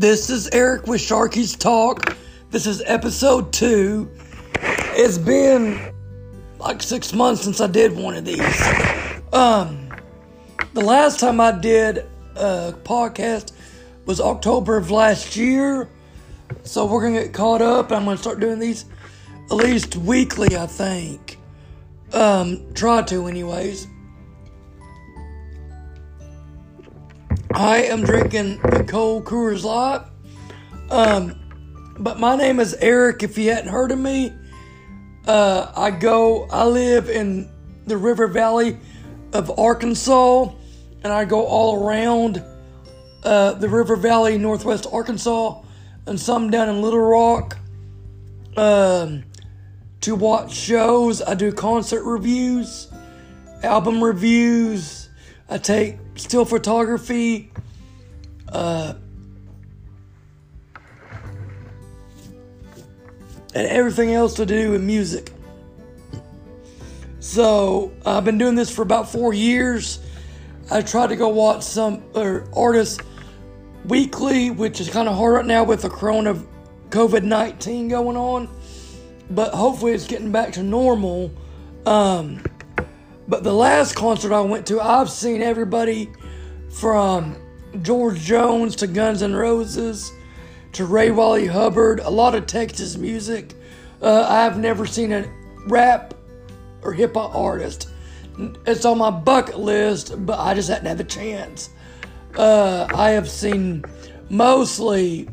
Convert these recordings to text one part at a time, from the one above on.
This is Eric with Sharky's Talk. This is episode two. It's been like six months since I did one of these. Um, the last time I did a podcast was October of last year. So we're gonna get caught up. I'm gonna start doing these at least weekly, I think. Um, try to, anyways. I am drinking a cold Coors Light. Um, but my name is Eric. If you hadn't heard of me, uh, I go. I live in the River Valley of Arkansas, and I go all around uh, the River Valley, Northwest Arkansas, and some down in Little Rock. Um, to watch shows. I do concert reviews, album reviews. I take still photography. Uh, and everything else to do with music. So I've been doing this for about four years. I try to go watch some uh, artists weekly, which is kind of hard right now with the corona COVID 19 going on but hopefully it's getting back to normal. Um, but the last concert I went to, I've seen everybody from George Jones to Guns N' Roses to Ray Wylie Hubbard, a lot of Texas music. Uh, I've never seen a rap or hip hop artist. It's on my bucket list, but I just hadn't had the chance. Uh, I have seen mostly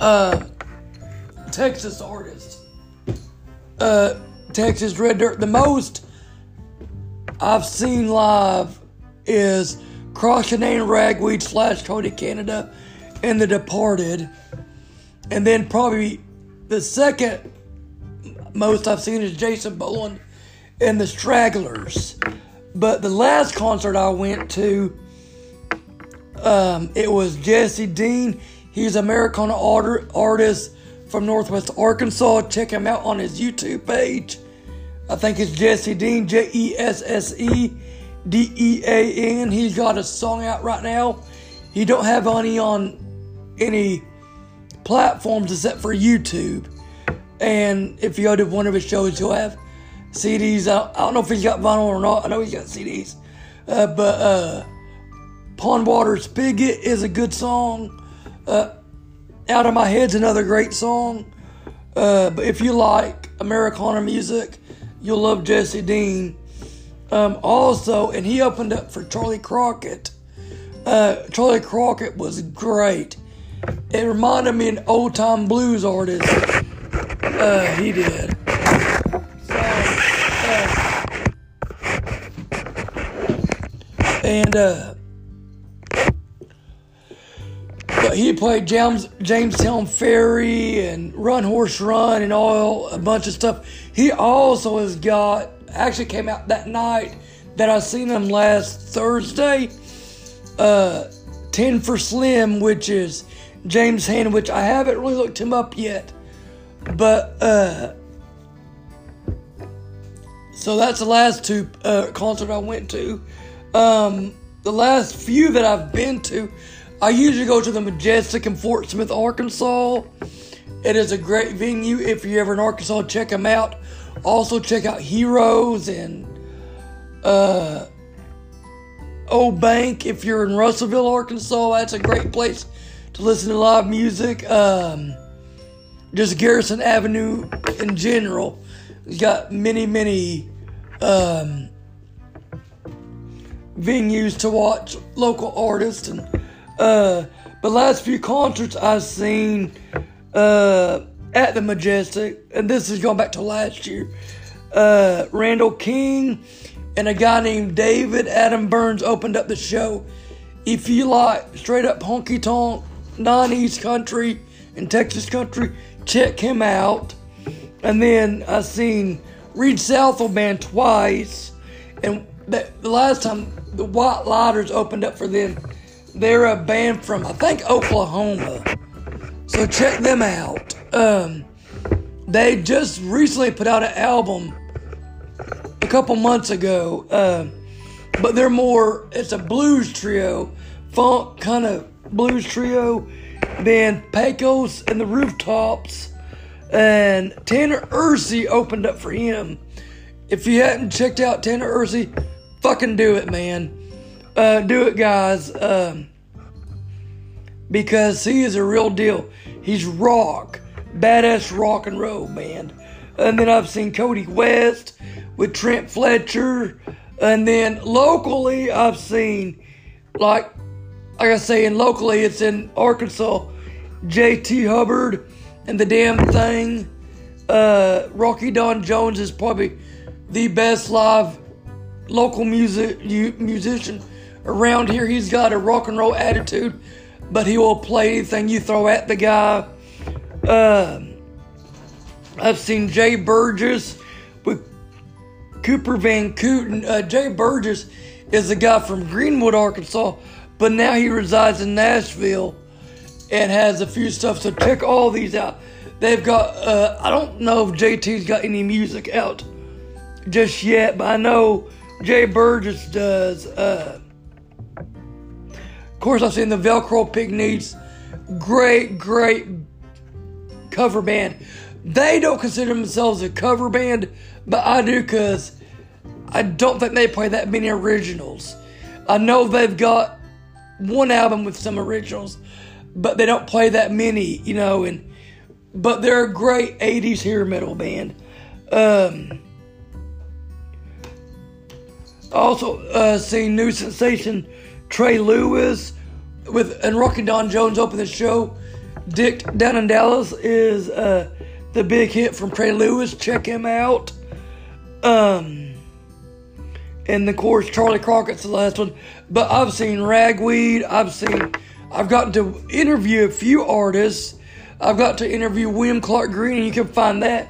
uh, Texas artists, Uh, Texas Red Dirt. The most I've seen live is Cross Canadian Ragweed slash Cody Canada and The Departed. And then probably the second most I've seen is Jason Boland and the Stragglers. But the last concert I went to, um, it was Jesse Dean. He's Americana art- artist from Northwest Arkansas. Check him out on his YouTube page. I think it's Jesse Dean, J E S S E D E A N. He's got a song out right now. He don't have any on any platforms except for YouTube. And if you go to one of his shows, he'll have CDs. I, I don't know if he's got vinyl or not. I know he's got CDs. Uh, but uh, Pond Water Spigot is a good song. Uh, out of My Head's another great song. Uh, but if you like Americana music, you'll love Jesse Dean. Um, also, and he opened up for Charley Crockett. Uh, Charley Crockett was great. It reminded me of an old time blues artist. Uh, he did. So, uh, and uh, he played James Jamestown Ferry and Run Horse Run and all a bunch of stuff. He also has got actually came out that night that I seen him last Thursday. Uh, Ten for Slim, which is James Hand, which I haven't really looked him up yet, but uh, so that's the last two uh, concert I went to. Um, the last few that I've been to, I usually go to the Majestic in Fort Smith, Arkansas. It is a great venue. If you're ever in Arkansas, check them out. Also, check out Heroes and uh, Old Bank. If you're in Russellville, Arkansas, that's a great place to listen to live music. Um, just Garrison Avenue in general. It's got many, many um, venues to watch local artists and uh, the last few concerts I've seen uh, at the Majestic, and this is going back to last year, uh, Randall King and a guy named David Adam Byrnes opened up the show. If you like straight up honky tonk, 90s country and Texas country, check him out. And then I seen Read Southall band twice, and the last time the White Lighters opened up for them they're a band from I think Oklahoma. So check them out. Um, they just recently put out an album a couple months ago. Uh, but they're more it's a blues trio, funk kind of blues trio. Then Pecos and the Rooftops. And Tanner Usrey opened up for him. If you hadn't checked out Tanner Usrey, fucking do it, man. Uh, do it, guys. Um, because he is a real deal. He's rock, badass rock and roll band. And then I've seen Cody West with Trent Fletcher. And then locally, I've seen, like, like I say, in locally, it's in Arkansas, JT Hubbard and the damn thing. Uh, Rocky Don Jones is probably the best live local music musician around here. He's got a rock and roll attitude, but he will play anything you throw at the guy. Uh, I've seen Jay Burgess with Cooper Van Cooten. Uh, Jay Burgess is a guy from Greenwood, Arkansas, but now he resides in Nashville and has a few stuff. So check all these out. They've got, uh, I don't know if JT's got any music out just yet, but I know Jay Burgess does. Uh, of course, I've seen the Velcro Pygmies. Great, great cover band. They don't consider themselves a cover band, but I do because I don't think they play that many originals. I know they've got one album with some originals, but they don't play that many, you know, and but they're a great 80s hair metal band. Um, also, uh, seen new sensation Trey Lewis with and Rocky Don Jones open the show. Dick down in Dallas is uh, the big hit from Trey Lewis. Check him out. Um, and of course Charley Crockett's the last one. But I've seen Ragweed. I've seen. I've gotten to interview a few artists. I've got to interview William Clark Green, you can find that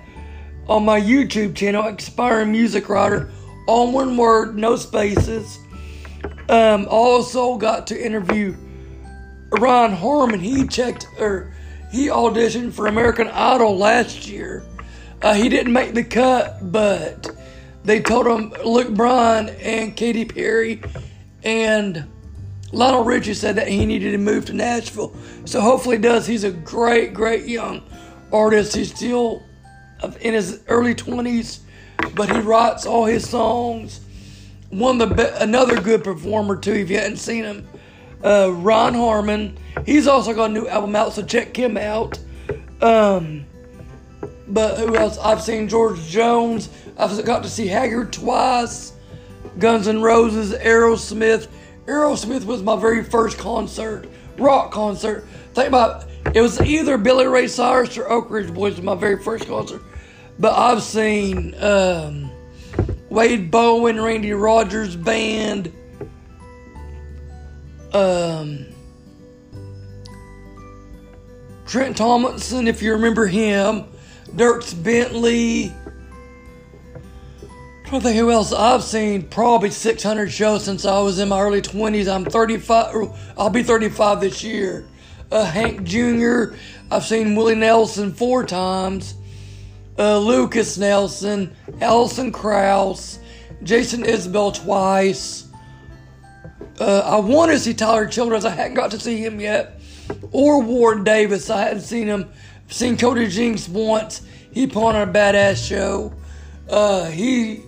on my YouTube channel, Expiring Music Writer all one word, no spaces. Um, also got to interview Ron Harmon. He checked or he auditioned for American Idol last year. Uh, he didn't make the cut, but they told him Luke Bryan and Katy Perry and Lionel Richie said that he needed to move to Nashville. So hopefully he does. He's a great, great young artist. He's still in his early 20s but he writes all his songs. One of the be- another good performer too. If you hadn't seen him, uh, Ron Harmon. He's also got a new album out, so check him out. Um, but who else? I've seen George Jones. I've got to see Haggard twice. Guns N' Roses, Aerosmith. Aerosmith was my very first concert, rock concert. Think about it, was either Billy Ray Cyrus or Oak Ridge Boys was my very first concert. But I've seen um, Wade Bowen, Randy Rogers band, um, Trent Tomlinson, if you remember him, Dierks Bentley. I don't think who else I've seen. Probably 600 shows since I was in my early 20s. I'm 35. I'll be 35 this year. Uh, Hank Jr. I've seen Willie Nelson four times uh, Lukas Nelson, Alison Krauss, Jason Isbell twice. Uh, I want to see Tyler Childers. I hadn't got to see him yet. Or Ward Davis. I hadn't seen him. Seen Cody Jinks once. He put on a badass show. Uh, he,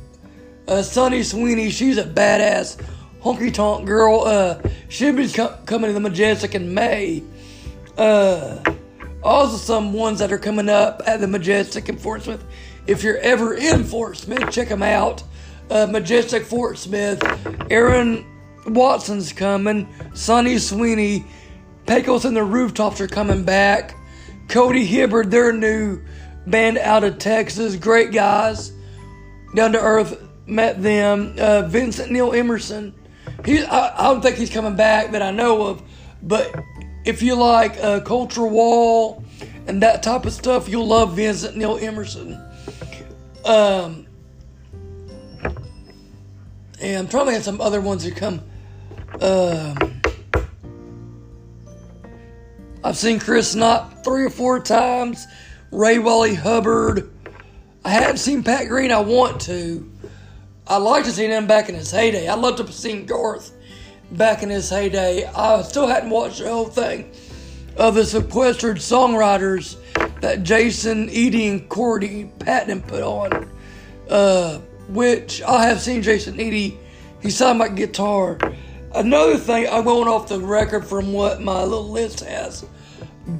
uh, Sweeney, she's a badass honky tonk girl. Uh, she'll be co- coming to the Majestic in May. Uh, also, some ones that are coming up at the Majestic in Fort Smith. If you're ever in Fort Smith, check them out. Uh, Majestic Fort Smith. Aaron Watson's coming. Sunny Sweeney. Pecos and the Rooftops are coming back. Cody Hibbard, their new band out of Texas. Great guys. Down to earth. Met them. Uh, Vincent Neil Emerson. He, I, I, don't think he's coming back that I know of, but if you like uh, Colter Wall and that type of stuff, you'll love Vincent Neil Emerson. Um, and I'm trying to get some other ones that come. Um, I've seen Chris Knight three or four times. Ray Wylie Hubbard. I haven't seen Pat Green. I want to. I'd like to see him back in his heyday. I'd love to have seen Garth back in his heyday. I still hadn't watched the whole thing of the sequestered songwriters that Jason, Eady, and Courtney Patton put on, uh, which I have seen Jason Eady. He signed my guitar. Another thing, I'm going off the record from what my little list has,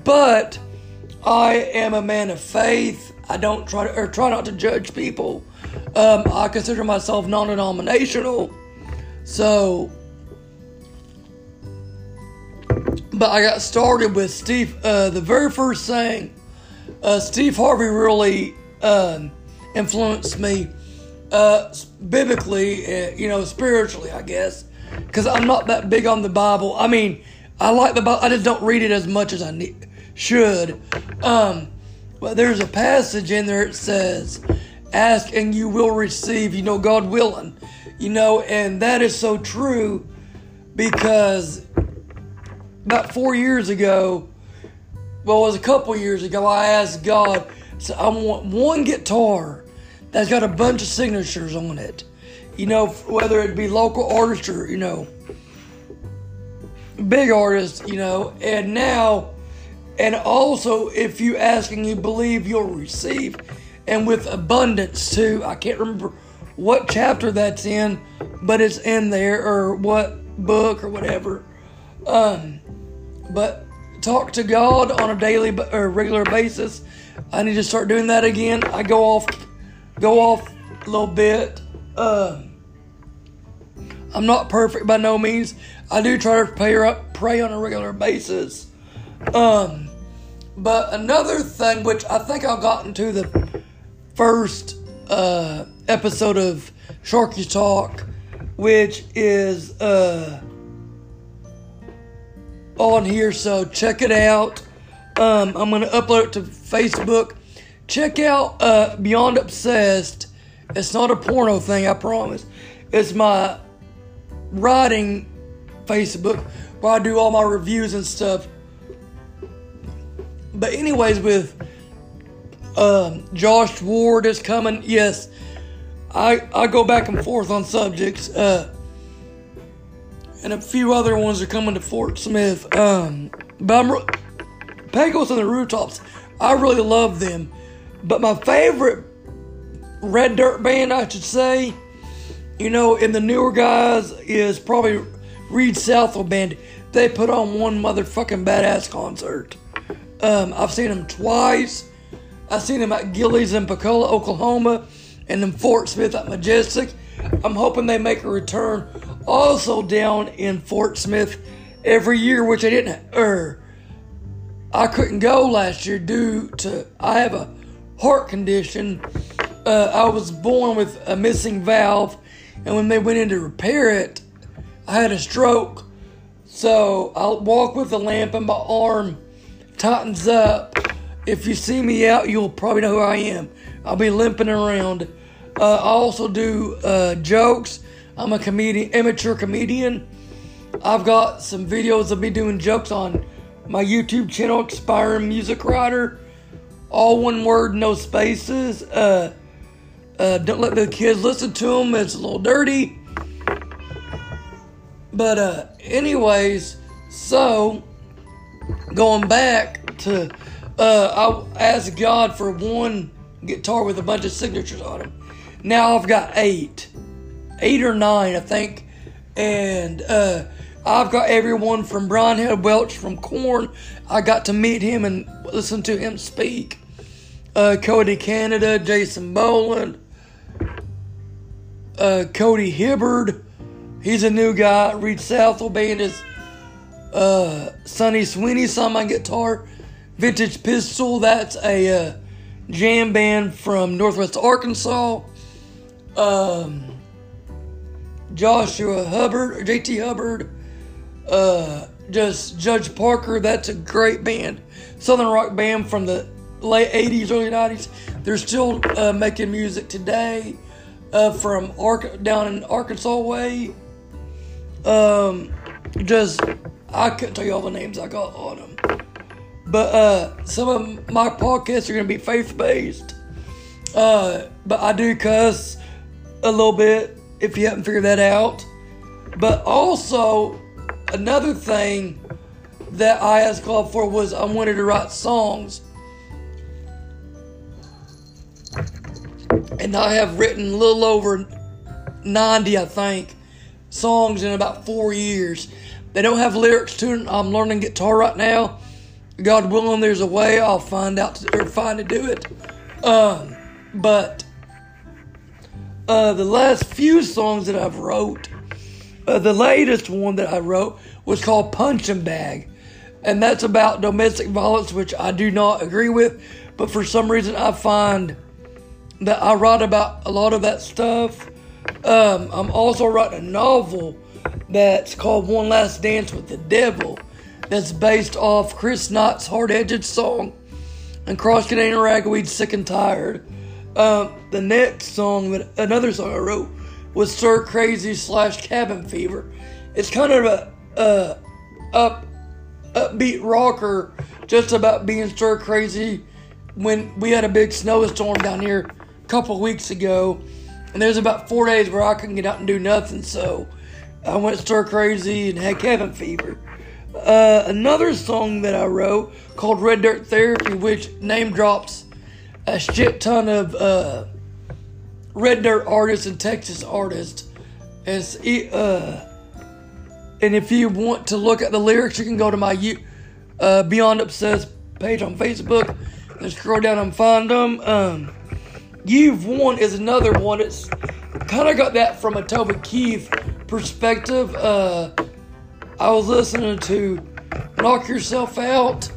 but I am a man of faith. I don't try to or try not to judge people. Um, I consider myself non-denominational, so. But I got started with Steve. Uh, the very first thing, uh, Steve Harvey really um, influenced me uh, biblically, uh, you know, spiritually, I guess, because I'm not that big on the Bible. I mean, I like the Bible, I just don't read it as much as I need, should. Um, but there's a passage in there that says, Ask and you will receive, you know, God willing. You know, and that is so true because about four years ago, well, it was a couple years ago, I asked God, so I want one guitar that's got a bunch of signatures on it. You know, whether it be local artists or, you know, big artists, you know, and now, and also if you ask and you believe, you'll receive, and with abundance too. I can't remember what chapter that's in, but it's in there, or what book or whatever. Um, but talk to God on a daily or regular basis. I need to start doing that again. I go off, go off a little bit. Uh, I'm not perfect by no means. I do try to pray, pray on a regular basis. Um, but another thing, which I think I got into the first uh, episode of Sharky Talk, which is uh, on here. So check it out. Um, I'm gonna upload it to Facebook. Check out uh, Beyond Obsessed. It's not a porno thing, I promise. It's my writing Facebook where I do all my reviews and stuff. But anyways, with um, Josh Ward is coming. Yes, I I go back and forth on subjects. Uh, and a few other ones are coming to Fort Smith. Um, but I'm re- Pecos and the Rooftops. I really love them. But my favorite red dirt band, I should say, you know, in the newer guys is probably Read Southall Band. They put on one motherfucking badass concert. Um, I've seen them twice. I've seen them at Gilley's in Pocola, Oklahoma, and in Fort Smith at Majestic. I'm hoping they make a return also down in Fort Smith every year, which I didn't, or er, I couldn't go last year due to I have a heart condition. Uh, I was born with a missing valve, and when they went in to repair it, I had a stroke. So I'll walk with a lamp, and my arm tightens up. If you see me out, you'll probably know who I am. I'll be limping around. Uh, I also do uh, jokes I'm a comedian, amateur comedian. I've got some videos of me doing jokes on my YouTube channel, Expiring Music Writer. All one word, no spaces. Uh, uh, don't let the kids listen to them. It's a little dirty. But uh, anyways, so going back to, uh, I asked God for one guitar with a bunch of signatures on it. Now I've got eight eight or nine, I think. And uh, I've got everyone from Brian Head Welch from Korn. I got to meet him and listen to him speak. Uh, Cody Canada, Jason Boland, uh, Cody Hibbard. He's a new guy. Read Southall band is uh, Sunny Sweeney, some on guitar. Vintage Pistol, that's a uh, jam band from Northwest Arkansas. Um, Joshua Hubbard, JT Hubbard, uh, just Judge Parker. That's a great band, Southern rock band from the late '80s, early '90s. They're still uh, making music today uh, from Ark down in Arkansas way. Um, just I couldn't tell you all the names I got on them, but uh, some of my podcasts are gonna be faith based. Uh, but I do cuss a little bit if you haven't figured that out. But also, another thing that I asked God for was I wanted to write songs. And I have written a little over 90, I think, songs in about four years. They don't have lyrics to it. I'm learning guitar right now. God willing, there's a way I'll find out to, or find to do it. Um, but uh, the last few songs that I've wrote, uh, the latest one that I wrote was called Punching Bag, and that's about domestic violence, which I do not agree with. But for some reason, I find that I write about a lot of that stuff. Um, I'm also writing a novel that's called One Last Dance with the Devil, that's based off Chris Knight's Hard Edged song and Cross Canadian Ragweed's Sick and Tired. Um, the next song, another song I wrote, was Stir Crazy slash Cabin Fever. It's kind of a uh, up upbeat rocker, just about being stir crazy. When we had a big snowstorm down here a couple weeks ago, and there's about four days where I couldn't get out and do nothing, so I went stir crazy and had cabin fever. Uh, another song that I wrote called Red Dirt Therapy, which name drops a shit ton of uh, red dirt artists and Texas artists. As uh, and if you want to look at the lyrics, you can go to my uh, Beyond Obsessed page on Facebook and scroll down and find them. Um, You've Won is another one. It's kind of got that from a Toby Keith perspective. Uh, I was listening to Knock Yourself Out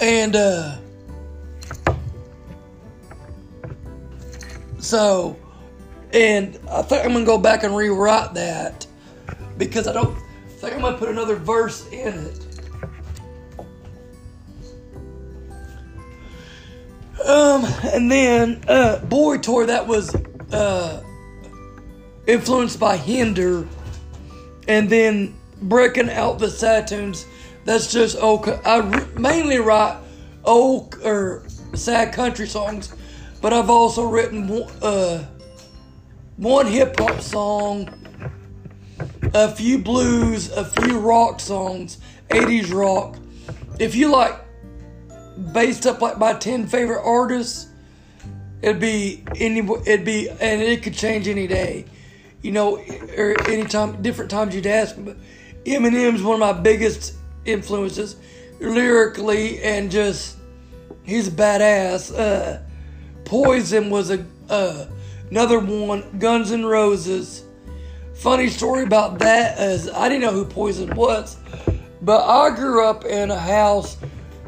and uh, so and I think I'm gonna go back and rewrite that because I don't think I'm gonna put another verse in it. Um, and then uh, Boy Toy that was uh, influenced by Hinder, and then breaking out the sad tunes. That's just old. I mainly write old or sad country songs, but I've also written uh, one hip hop song a few blues, a few rock songs, 80s rock. If you like based up like my 10 favorite artists, it'd be any it'd be and it could change any day. You know, or anytime different times you'd ask me, but Eminem's one of my biggest influences lyrically and just he's a badass. Uh, Poison was a uh, another one. Guns N' Roses funny story about that is I didn't know who Poison was, but I grew up in a house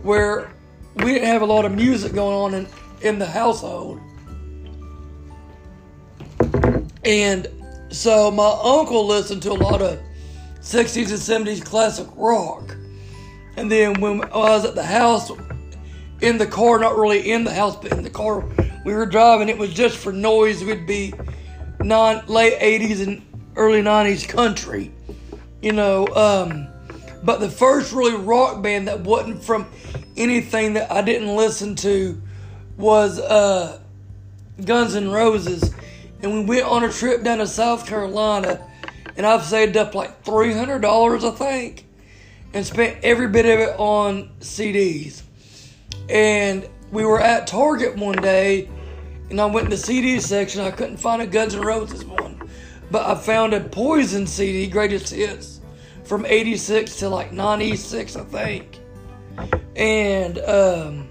where we didn't have a lot of music going on in, in the household. And so my uncle listened to a lot of 60s and 70s classic rock. And then when I was at the house, in the car, not really in the house, but in the car, we were driving, it was just for noise. We'd be non, late 80s and early 90s country, you know. Um, but the first really rock band that wasn't from anything that I didn't listen to was uh, Guns N' Roses. And we went on a trip down to South Carolina, and I've saved up like $300, I think, and spent every bit of it on CDs. And we were at Target one day, and I went in the CD section. I couldn't find a Guns N' Roses one. But I found a Poison CD, greatest hits, from 86 to like 96, I think. And, um,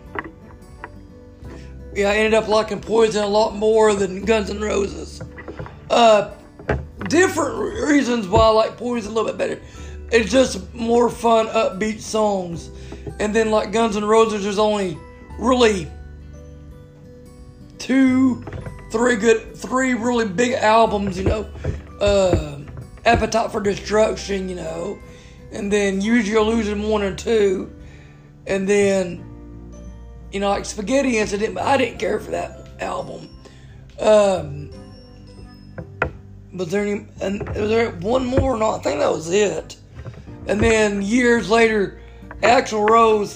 yeah, I ended up liking Poison a lot more than Guns N' Roses. Uh, different reasons why I like Poison a little bit better. It's just more fun, upbeat songs. And then, like Guns N' Roses, there's only really two three good, three really big albums, you know, uh, Appetite for Destruction, you know, and then Use Your Illusion one or two, and then, you know, like Spaghetti Incident, but I didn't care for that album. Um, was there any, and was there one more? No, I think that was it. And then years later, Axl Rose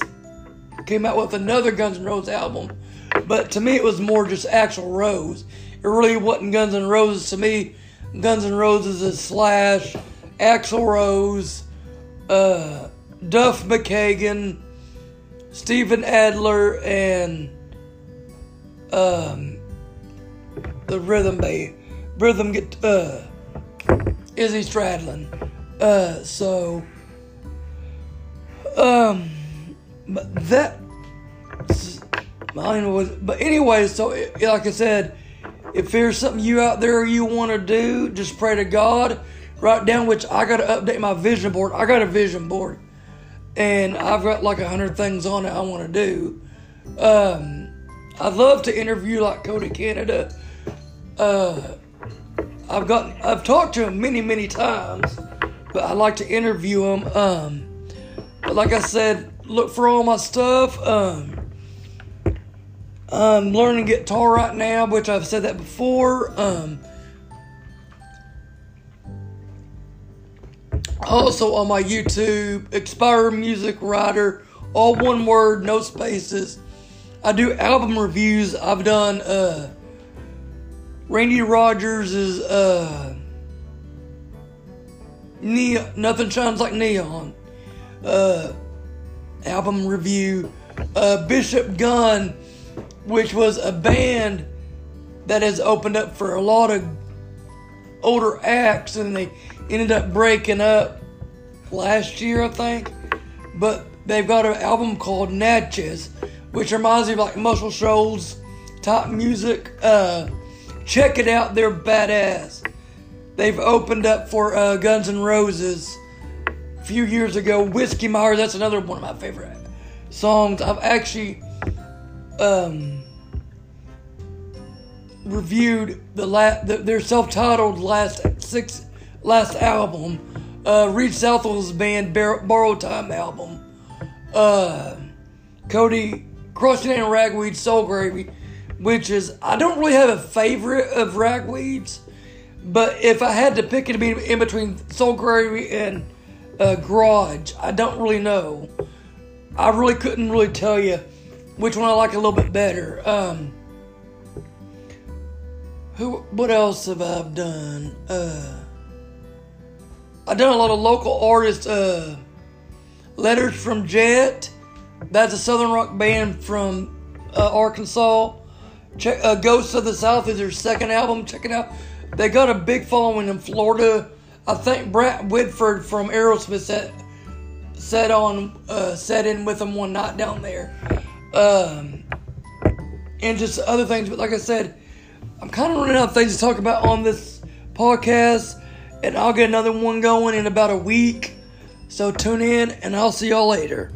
came out with another Guns N' Roses album but to me, it was more just Axl Rose. It really wasn't Guns N' Roses to me. Guns N' Roses is Slash, Axl Rose, uh, Duff McKagan, Steven Adler, and um, the rhythm bay, rhythm get uh, Izzy Stradlin. Uh, so um, but that mine was. But anyway, so like I said, if there's something you out there you want to do, just pray to God. Write down which I got to update my vision board. I got a vision board, and I've got like a hundred things on it I want to do. Um, I'd love to interview like Cody Canada. Uh, I've got I've talked to him many many times, but I like to interview him. Um, but like I said, look for all my stuff. Um, I'm learning guitar right now, which I've said that before. Um, also on my YouTube, Expire Music Writer, all one word, no spaces. I do album reviews. I've done uh, Randy Rogers is uh, neon, nothing shines like neon. Uh, album review. Uh, Bishop Gunn, which was a band that has opened up for a lot of older acts, and they ended up breaking up last year, I think. But they've got an album called Natchez, which reminds me of like Muscle Shoals type music. Uh, check it out, they're badass. They've opened up for uh, Guns N' Roses few years ago. Whiskey Myers, that's another one of my favorite songs. I've actually um, reviewed the, la- the their self-titled last six last album, uh, Read Southall's band Bar- Borrowed Time album. Uh, Cody Crushing and Ragweed Soul Gravy, which is I don't really have a favorite of Ragweeds, but if I had to pick it be in between Soul Gravy and uh, Garage, I don't really know. I really couldn't really tell you which one I like a little bit better. Um, who? What else have I done? Uh, I've done a lot of local artists. Uh, Letters from Jet. That's a southern rock band from uh, Arkansas. Check, uh, Ghosts of the South is their second album. Check it out. They got a big following in Florida. I think Brad Whitford from Aerosmith set, set on uh, set in with them one night down there, um, and just other things. But like I said, I'm kind of running out of things to talk about on this podcast, and I'll get another one going in about a week. So tune in, and I'll see y'all later.